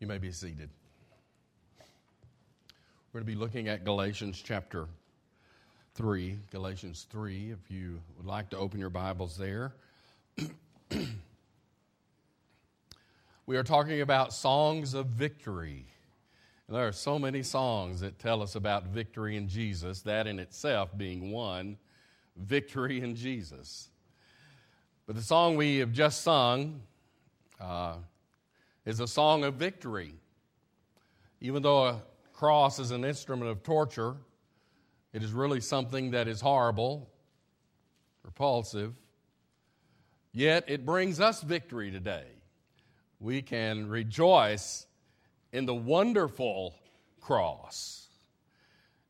You may be seated. We're going to be looking at Galatians chapter 3. Galatians 3, if you would like to open your Bibles there. we are talking about songs of victory. And there are so many songs that tell us about victory in Jesus, that in itself being one victory in Jesus. But the song we have just sung, uh, is a song of victory. Even though a cross is an instrument of torture, it is really something that is horrible, repulsive, yet it brings us victory today. We can rejoice in the wonderful cross.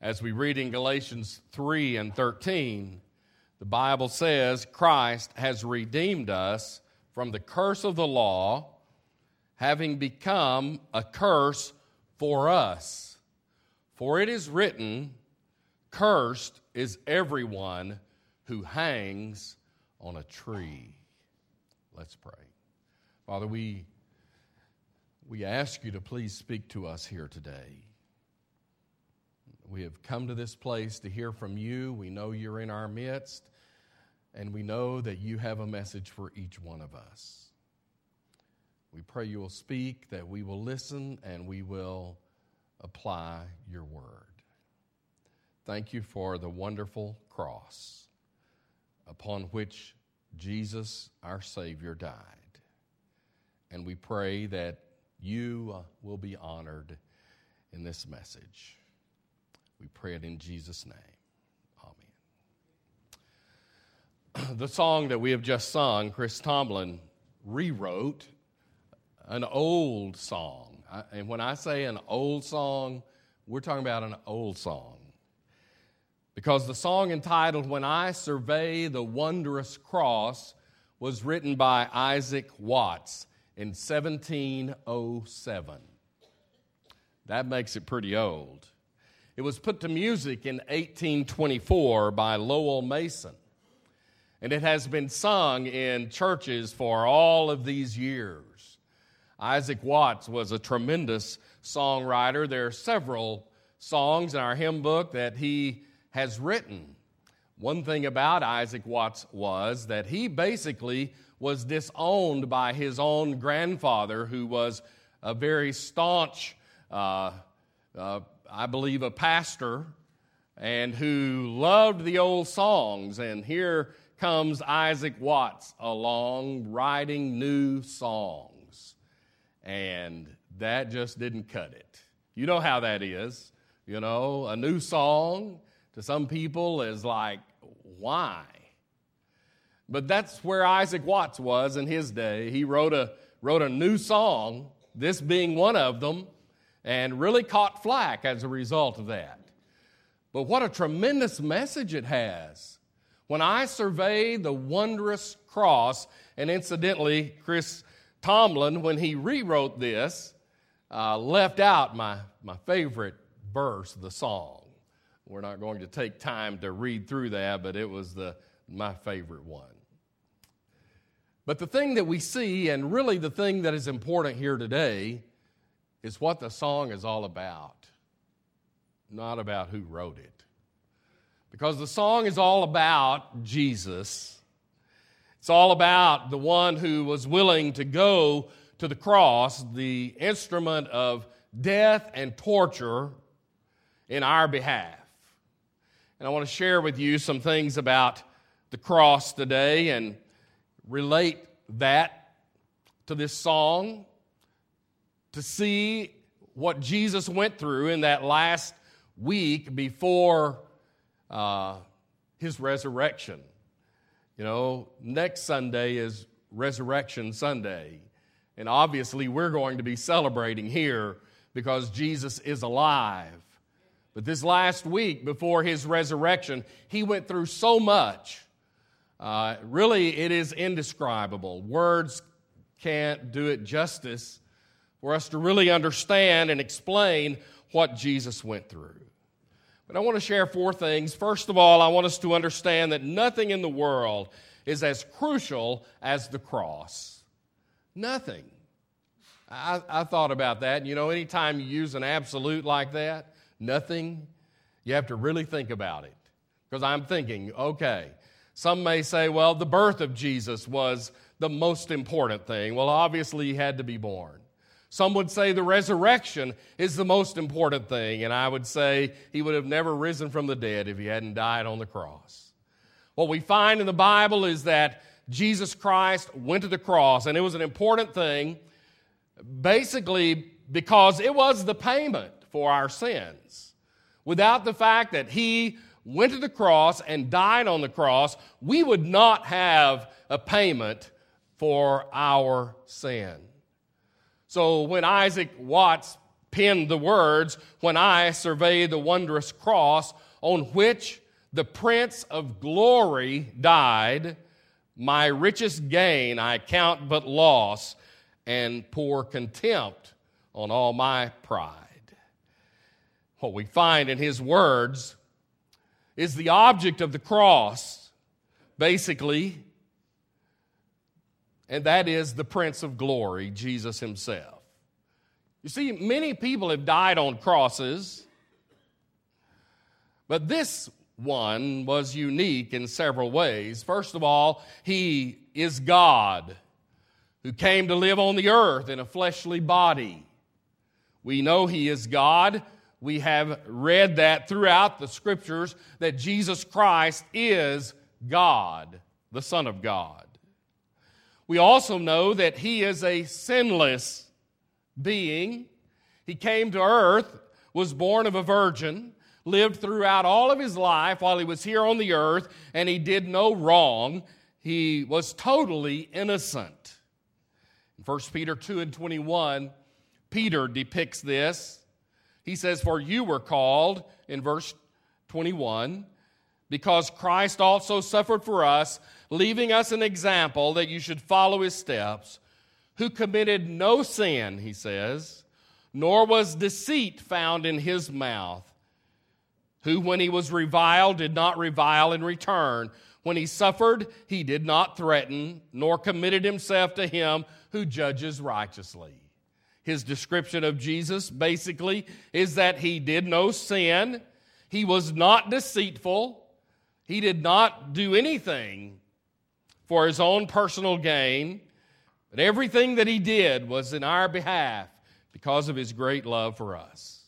As we read in Galatians 3 and 13, the Bible says Christ has redeemed us from the curse of the law having become a curse for us. For it is written, Cursed is everyone who hangs on a tree. Let's pray. Father, we, we ask you to please speak to us here today. We have come to this place to hear from you. We know you're in our midst, and we know that you have a message for each one of us. We pray you will speak, that we will listen, and we will apply your word. Thank you for the wonderful cross upon which Jesus, our Savior, died. And we pray that you uh, will be honored in this message. We pray it in Jesus' name. Amen. The song that we have just sung, Chris Tomlin rewrote an old song. And when I say an old song, we're talking about an old song. Because the song entitled When I Survey the Wondrous Cross was written by Isaac Watts in 1707. That makes it pretty old. It was put to music in 1824 by Lowell Mason. And it has been sung in churches for all of these years. Isaac Watts was a tremendous songwriter. There are several songs in our hymn book that he has written. One thing about Isaac Watts was that he basically was disowned by his own grandfather, who was a very staunch, uh, uh, I believe, a pastor, and who loved the old songs. And here comes Isaac Watts along writing new songs and that just didn't cut it. You know how that is. You know, a new song to some people is like, why? But that's where Isaac Watts was in his day. He wrote a, wrote a new song, this being one of them, and really caught flack as a result of that. But what a tremendous message it has. When I survey the wondrous cross, and incidentally, Chris Tomlin, when he rewrote this, uh, left out my, my favorite verse of the song. We're not going to take time to read through that, but it was the, my favorite one. But the thing that we see, and really the thing that is important here today, is what the song is all about, not about who wrote it. Because the song is all about Jesus it's all about the one who was willing to go to the cross, the instrument of death and torture in our behalf. And I want to share with you some things about the cross today and relate that to this song to see what Jesus went through in that last week before uh, his resurrection. You know, next Sunday is Resurrection Sunday. And obviously, we're going to be celebrating here because Jesus is alive. But this last week before his resurrection, he went through so much. Uh, really, it is indescribable. Words can't do it justice for us to really understand and explain what Jesus went through. But I want to share four things. First of all, I want us to understand that nothing in the world is as crucial as the cross. Nothing. I, I thought about that. You know, anytime you use an absolute like that, nothing, you have to really think about it. Because I'm thinking, okay, some may say, well, the birth of Jesus was the most important thing. Well, obviously, he had to be born. Some would say the resurrection is the most important thing, and I would say he would have never risen from the dead if he hadn't died on the cross. What we find in the Bible is that Jesus Christ went to the cross, and it was an important thing basically because it was the payment for our sins. Without the fact that he went to the cross and died on the cross, we would not have a payment for our sin. So when Isaac Watts penned the words, When I survey the wondrous cross on which the Prince of Glory died, my richest gain I count but loss and pour contempt on all my pride. What we find in his words is the object of the cross, basically, and that is the Prince of Glory, Jesus himself. You see, many people have died on crosses, but this one was unique in several ways. First of all, he is God who came to live on the earth in a fleshly body. We know he is God. We have read that throughout the scriptures that Jesus Christ is God, the Son of God. We also know that he is a sinless being. He came to earth, was born of a virgin, lived throughout all of his life while he was here on the earth, and he did no wrong. He was totally innocent. In 1 Peter 2 and 21, Peter depicts this. He says, For you were called, in verse 21, because Christ also suffered for us, leaving us an example that you should follow his steps, who committed no sin, he says, nor was deceit found in his mouth who, when he was reviled, did not revile in return. When he suffered, he did not threaten, nor committed himself to him who judges righteously. His description of Jesus basically is that he did no sin, he was not deceitful, he did not do anything for his own personal gain, but everything that he did was in our behalf because of his great love for us.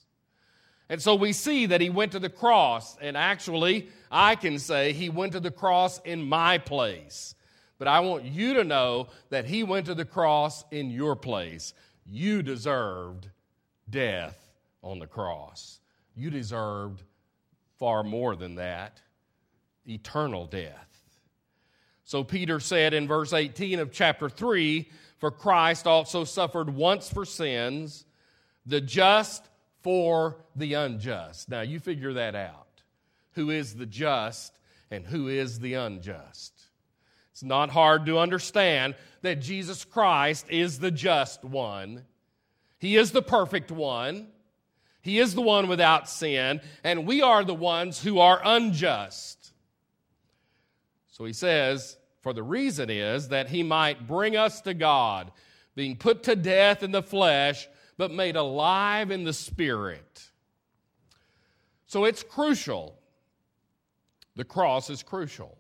And so we see that he went to the cross, and actually, I can say he went to the cross in my place. But I want you to know that he went to the cross in your place. You deserved death on the cross. You deserved far more than that eternal death. So Peter said in verse 18 of chapter 3 For Christ also suffered once for sins, the just for the unjust. Now, you figure that out. Who is the just and who is the unjust? It's not hard to understand that Jesus Christ is the just one. He is the perfect one. He is the one without sin, and we are the ones who are unjust. So he says, for the reason is that he might bring us to God, being put to death in the flesh but made alive in the Spirit. So it's crucial. The cross is crucial.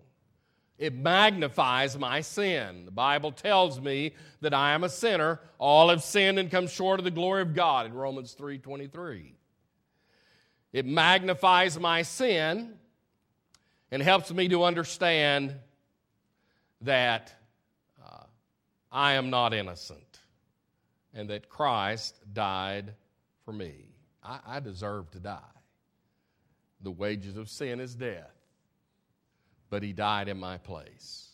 It magnifies my sin. The Bible tells me that I am a sinner. All have sinned and come short of the glory of God in Romans 3:23. It magnifies my sin and helps me to understand that uh, I am not innocent and that Christ died for me. I, I deserve to die. The wages of sin is death, but he died in my place.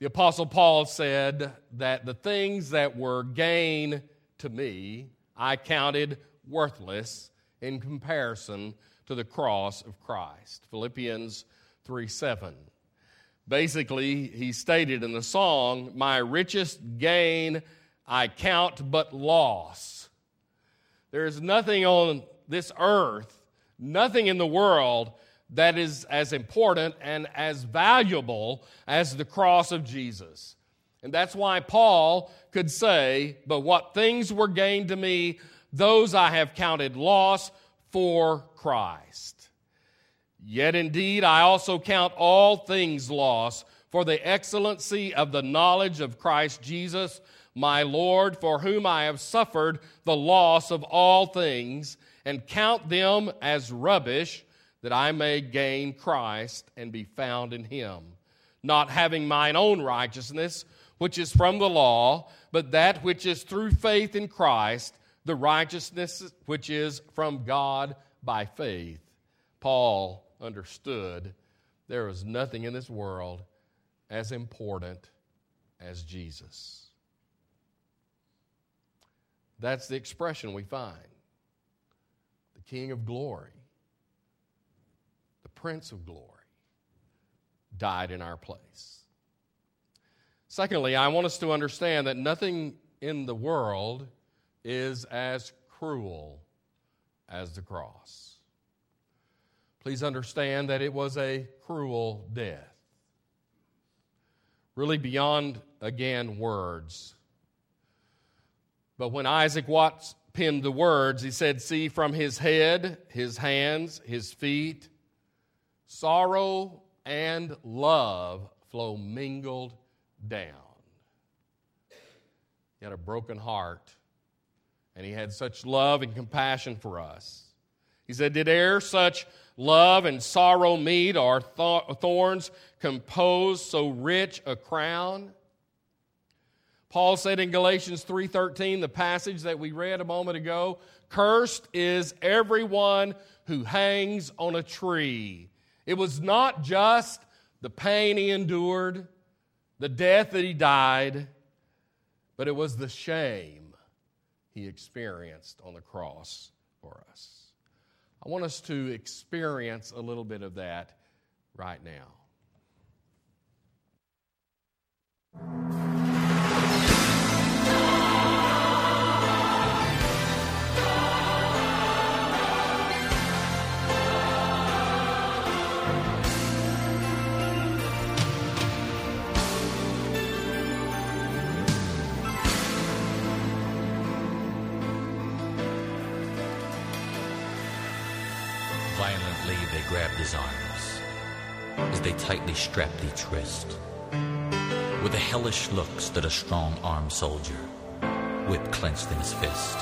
The Apostle Paul said that the things that were gain to me, I counted worthless in comparison to the cross of Christ. Philippians 3 7. Basically, he stated in the song, My richest gain I count but loss. There is nothing on this earth, nothing in the world that is as important and as valuable as the cross of Jesus. And that's why Paul could say, But what things were gained to me, those I have counted loss for Christ. Yet indeed, I also count all things loss for the excellency of the knowledge of Christ Jesus, my Lord, for whom I have suffered the loss of all things, and count them as rubbish, that I may gain Christ and be found in him, not having mine own righteousness which is from the law, but that which is through faith in Christ, the righteousness which is from God by faith. Paul understood there is nothing in this world as important as Jesus. That's the expression we find. The King of glory, the Prince of glory, died in our place. Secondly, I want us to understand that nothing in the world is as cruel as the cross. Please understand that it was a cruel death. Really beyond, again, words. But when Isaac Watts penned the words, he said, See from his head, his hands, his feet, sorrow and love flow mingled down. He had a broken heart, and he had such love and compassion for us. He said, Did e'er such love and sorrow meet, or thorns compose so rich a crown? Paul said in Galatians 3:13, the passage that we read a moment ago, cursed is everyone who hangs on a tree. It was not just the pain he endured, the death that he died, but it was the shame he experienced on the cross for us. I want us to experience a little bit of that right now. Grabbed his arms as they tightly strapped each wrist. With a hellish look stood a strong armed soldier, whip clenched in his fist.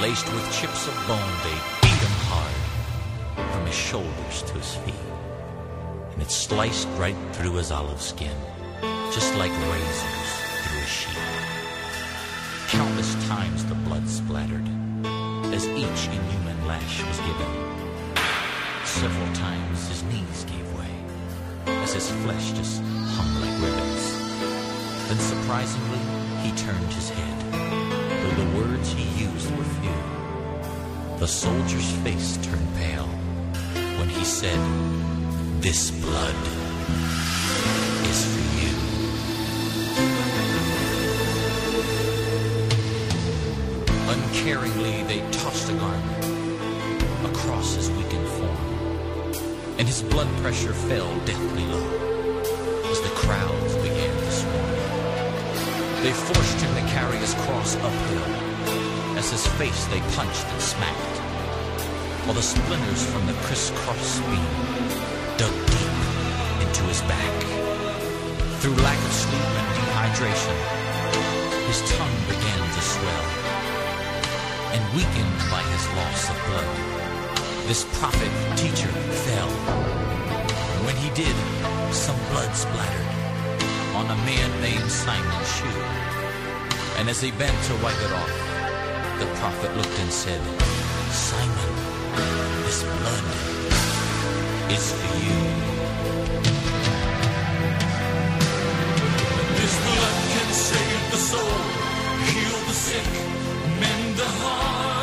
Laced with chips of bone, they beat him hard from his shoulders to his feet. And it sliced right through his olive skin, just like razors through a sheet. Countless times the blood splattered as each inhuman lash was given Several times his knees gave way as his flesh just hung like ribbons. Then surprisingly, he turned his head, though the words he used were few. The soldier's face turned pale when he said, This blood is for you. Uncaringly, they tossed a garment across his weakened form and his blood pressure fell deathly low as the crowds began to swarm. They forced him to carry his cross uphill as his face they punched and smacked, while the splinters from the crisscross beam dug deep into his back. Through lack of sleep and dehydration, his tongue began to swell, and weakened by his loss of blood this prophet teacher fell. And When he did, some blood splattered on a man named Simon's shoe. And as he bent to wipe it off, the prophet looked and said, Simon, this blood is for you. This blood can save the soul, heal the sick, mend the heart.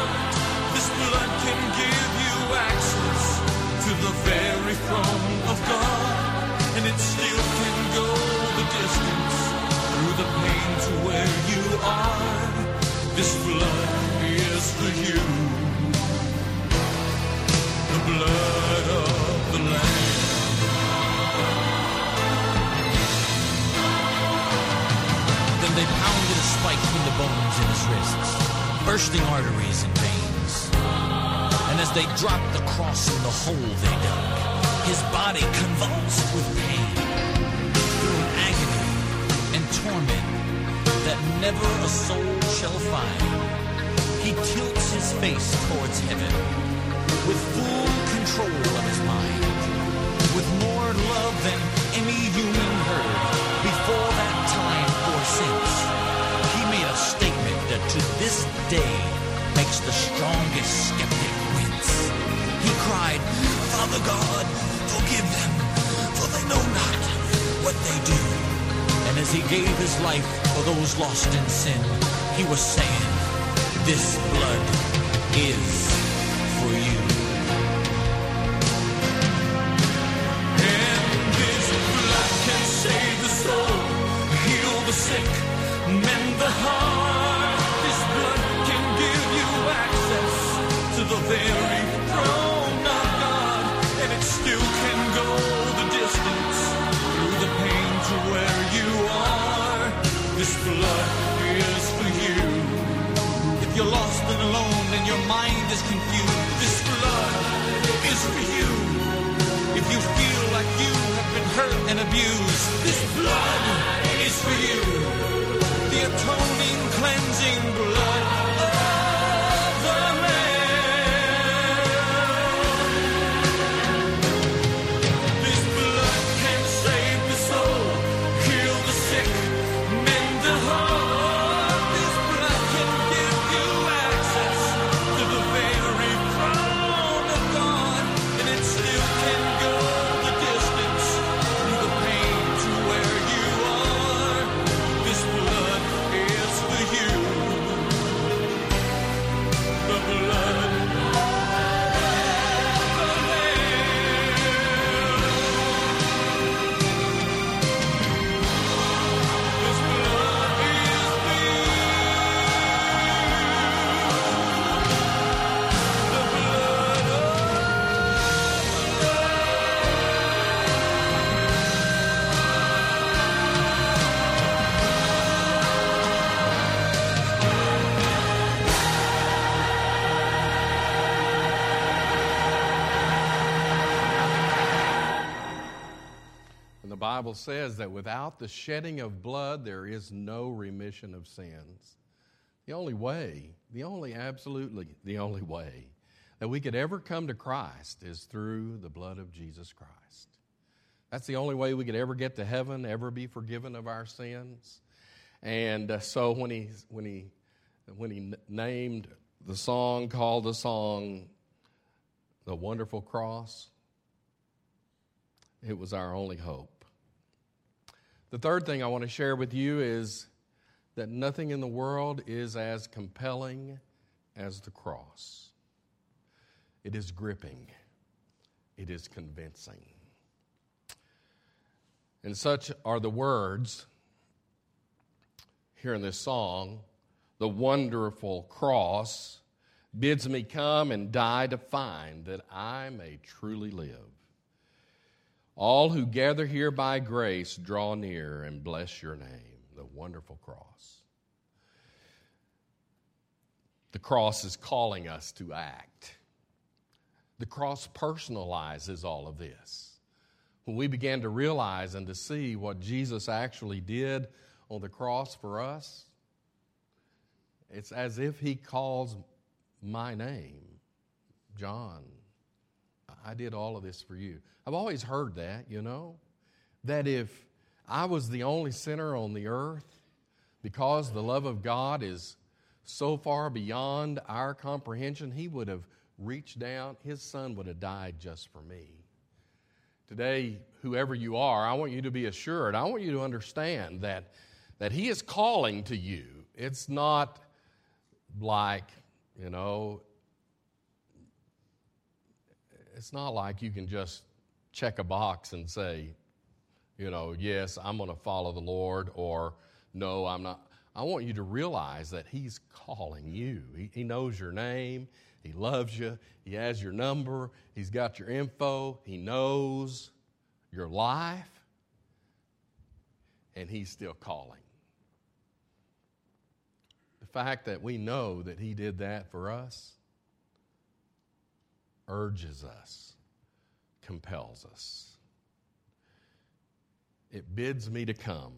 The very throne of God, and it still can go the distance through the pain to where you are. This blood is for you, the blood of the Lamb. Then they pounded a spike between the bones in his wrists, bursting arteries. And as they dropped the cross in the hole they dug, his body convulsed with pain. Through an agony and torment that never a soul shall find, he tilts his face towards heaven with full control of his mind, with more love than any human heard before that time or since. He made a statement that to this day makes the strongest skeptic Father God, forgive them, for they know not what they do. And as he gave his life for those lost in sin, he was saying, This blood is for you. And this blood can save the soul, heal the sick, mend the heart. This blood can give you access to the very your mind is confused, Bible says that without the shedding of blood, there is no remission of sins. The only way, the only, absolutely, the only way that we could ever come to Christ is through the blood of Jesus Christ. That's the only way we could ever get to heaven, ever be forgiven of our sins. And uh, so when he, when he, when he named the song, called the song The Wonderful Cross, it was our only hope. The third thing I want to share with you is that nothing in the world is as compelling as the cross. It is gripping, it is convincing. And such are the words here in this song the wonderful cross bids me come and die to find that I may truly live. All who gather here by grace draw near and bless your name, the wonderful cross. The cross is calling us to act. The cross personalizes all of this. When we began to realize and to see what Jesus actually did on the cross for us, it's as if he calls my name, John. I did all of this for you. I've always heard that, you know, that if I was the only sinner on the earth, because the love of God is so far beyond our comprehension, He would have reached down, His Son would have died just for me. Today, whoever you are, I want you to be assured, I want you to understand that, that He is calling to you. It's not like, you know, it's not like you can just check a box and say, you know, yes, I'm going to follow the Lord, or no, I'm not. I want you to realize that He's calling you. He, he knows your name, He loves you, He has your number, He's got your info, He knows your life, and He's still calling. The fact that we know that He did that for us urges us, compels us. It bids me to come.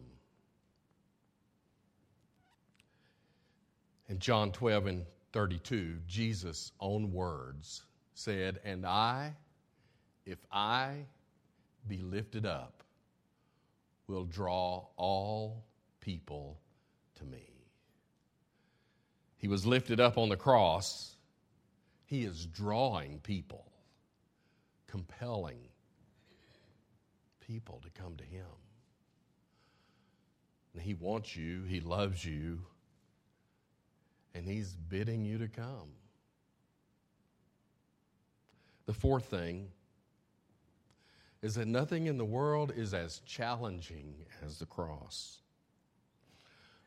In John 12 and 32, Jesus' own words said, And I, if I be lifted up, will draw all people to me. He was lifted up on the cross. He is drawing people, compelling people to come to Him. And He wants you, He loves you, and He's bidding you to come. The fourth thing is that nothing in the world is as challenging as the cross.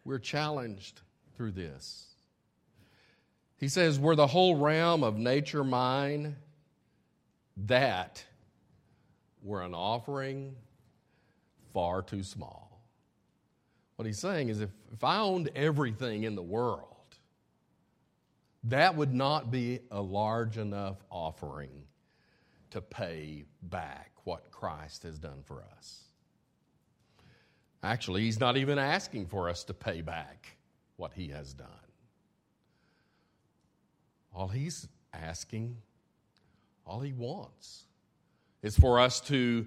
We're challenged through this. He says, Were the whole realm of nature mine, that were an offering far too small. What he's saying is, if, if I owned everything in the world, that would not be a large enough offering to pay back what Christ has done for us. Actually, he's not even asking for us to pay back what he has done. All he's asking, all he wants, is for us to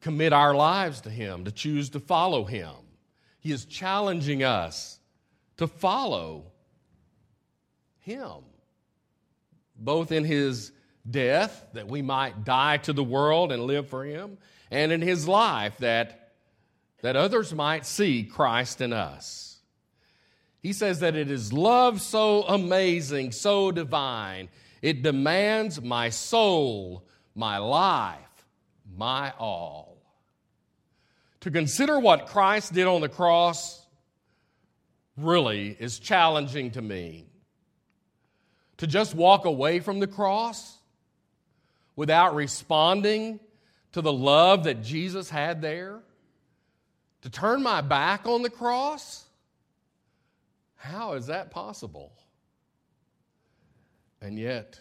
commit our lives to him, to choose to follow him. He is challenging us to follow him, both in his death, that we might die to the world and live for Him, and in His life, that, that others might see Christ in us. He says that it is love so amazing, so divine, it demands my soul, my life, my all. To consider what Christ did on the cross really is challenging to me. To just walk away from the cross without responding to the love that Jesus had there? To turn my back on the cross? How is that possible? And yet,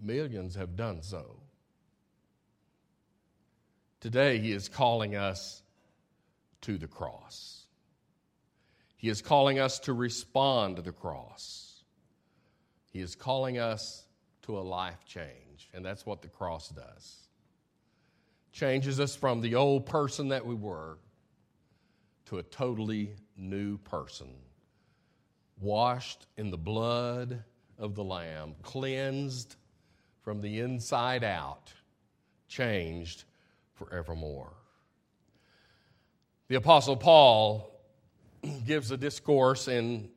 millions have done so. Today, he is calling us to the cross. He is calling us to respond to the cross. He is calling us to a life change and that's what the cross does. Changes us from the old person that we were to a totally new person, washed in the blood of the Lamb, cleansed from the inside out, changed forevermore. The Apostle Paul gives a discourse in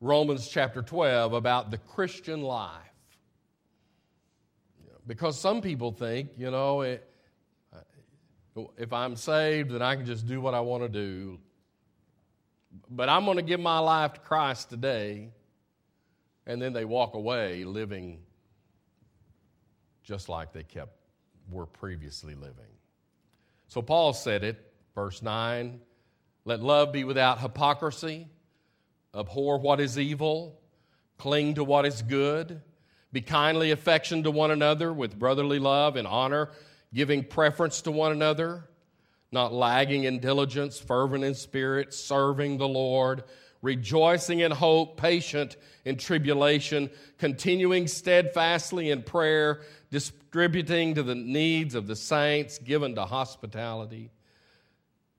Romans chapter 12 about the Christian life. Because some people think, you know, it, if I'm saved, then I can just do what I want to do. But I'm going to give my life to Christ today. And then they walk away living just like they kept were previously living. So Paul said it, verse 9 let love be without hypocrisy, abhor what is evil, cling to what is good. Be kindly affectioned to one another with brotherly love and honor, giving preference to one another, not lagging in diligence, fervent in spirit, serving the Lord, rejoicing in hope, patient in tribulation, continuing steadfastly in prayer, distributing to the needs of the saints, given to hospitality.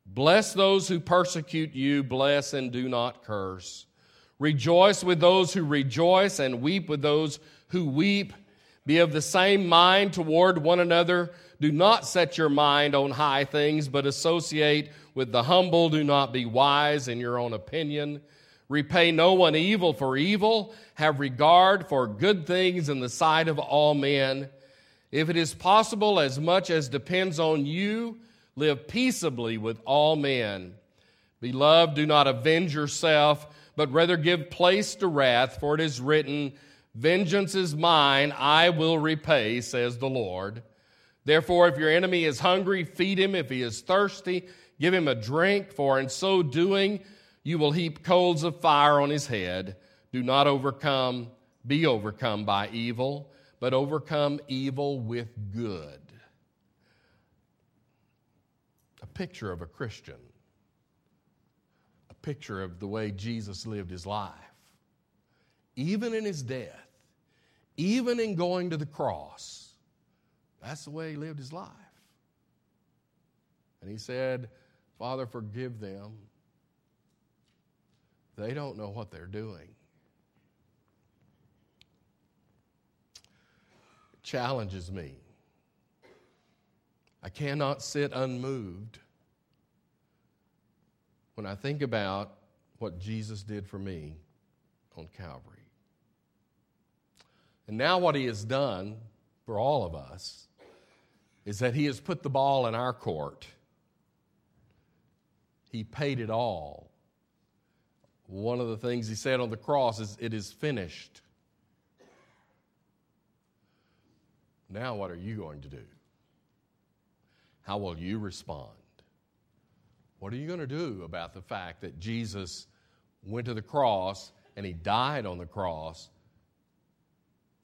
Bless those who persecute you, bless and do not curse. Rejoice with those who rejoice, and weep with those who weep. Be of the same mind toward one another. Do not set your mind on high things, but associate with the humble. Do not be wise in your own opinion. Repay no one evil for evil. Have regard for good things in the sight of all men. If it is possible, as much as depends on you, live peaceably with all men. Beloved, do not avenge yourself, but rather give place to wrath, for it is written, Vengeance is mine, I will repay, says the Lord. Therefore, if your enemy is hungry, feed him. If he is thirsty, give him a drink, for in so doing, You will heap coals of fire on his head. Do not overcome, be overcome by evil, but overcome evil with good. A picture of a Christian, a picture of the way Jesus lived his life. Even in his death, even in going to the cross, that's the way he lived his life. And he said, Father, forgive them. They don't know what they're doing. It challenges me. I cannot sit unmoved when I think about what Jesus did for me on Calvary. And now, what he has done for all of us is that he has put the ball in our court he paid it all. One of the things he said on the cross is, It is finished. Now, what are you going to do? How will you respond? What are you going to do about the fact that Jesus went to the cross and he died on the cross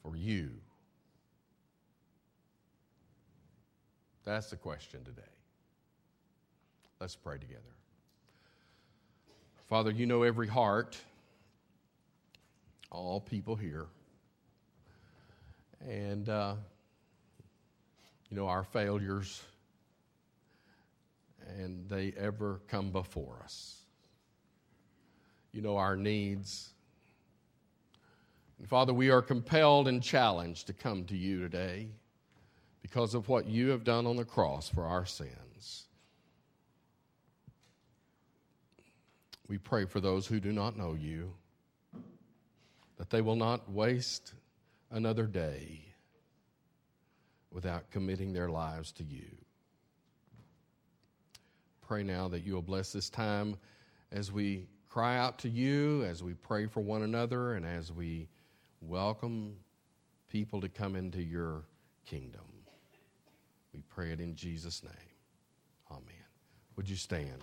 for you? That's the question today. Let's pray together. Father, you know every heart, all people here. And uh, you know our failures, and they ever come before us. You know our needs. And Father, we are compelled and challenged to come to you today because of what you have done on the cross for our sins. We pray for those who do not know you, that they will not waste another day without committing their lives to you. Pray now that you will bless this time as we cry out to you, as we pray for one another, and as we welcome people to come into your kingdom. We pray it in Jesus' name. Amen. Would you stand?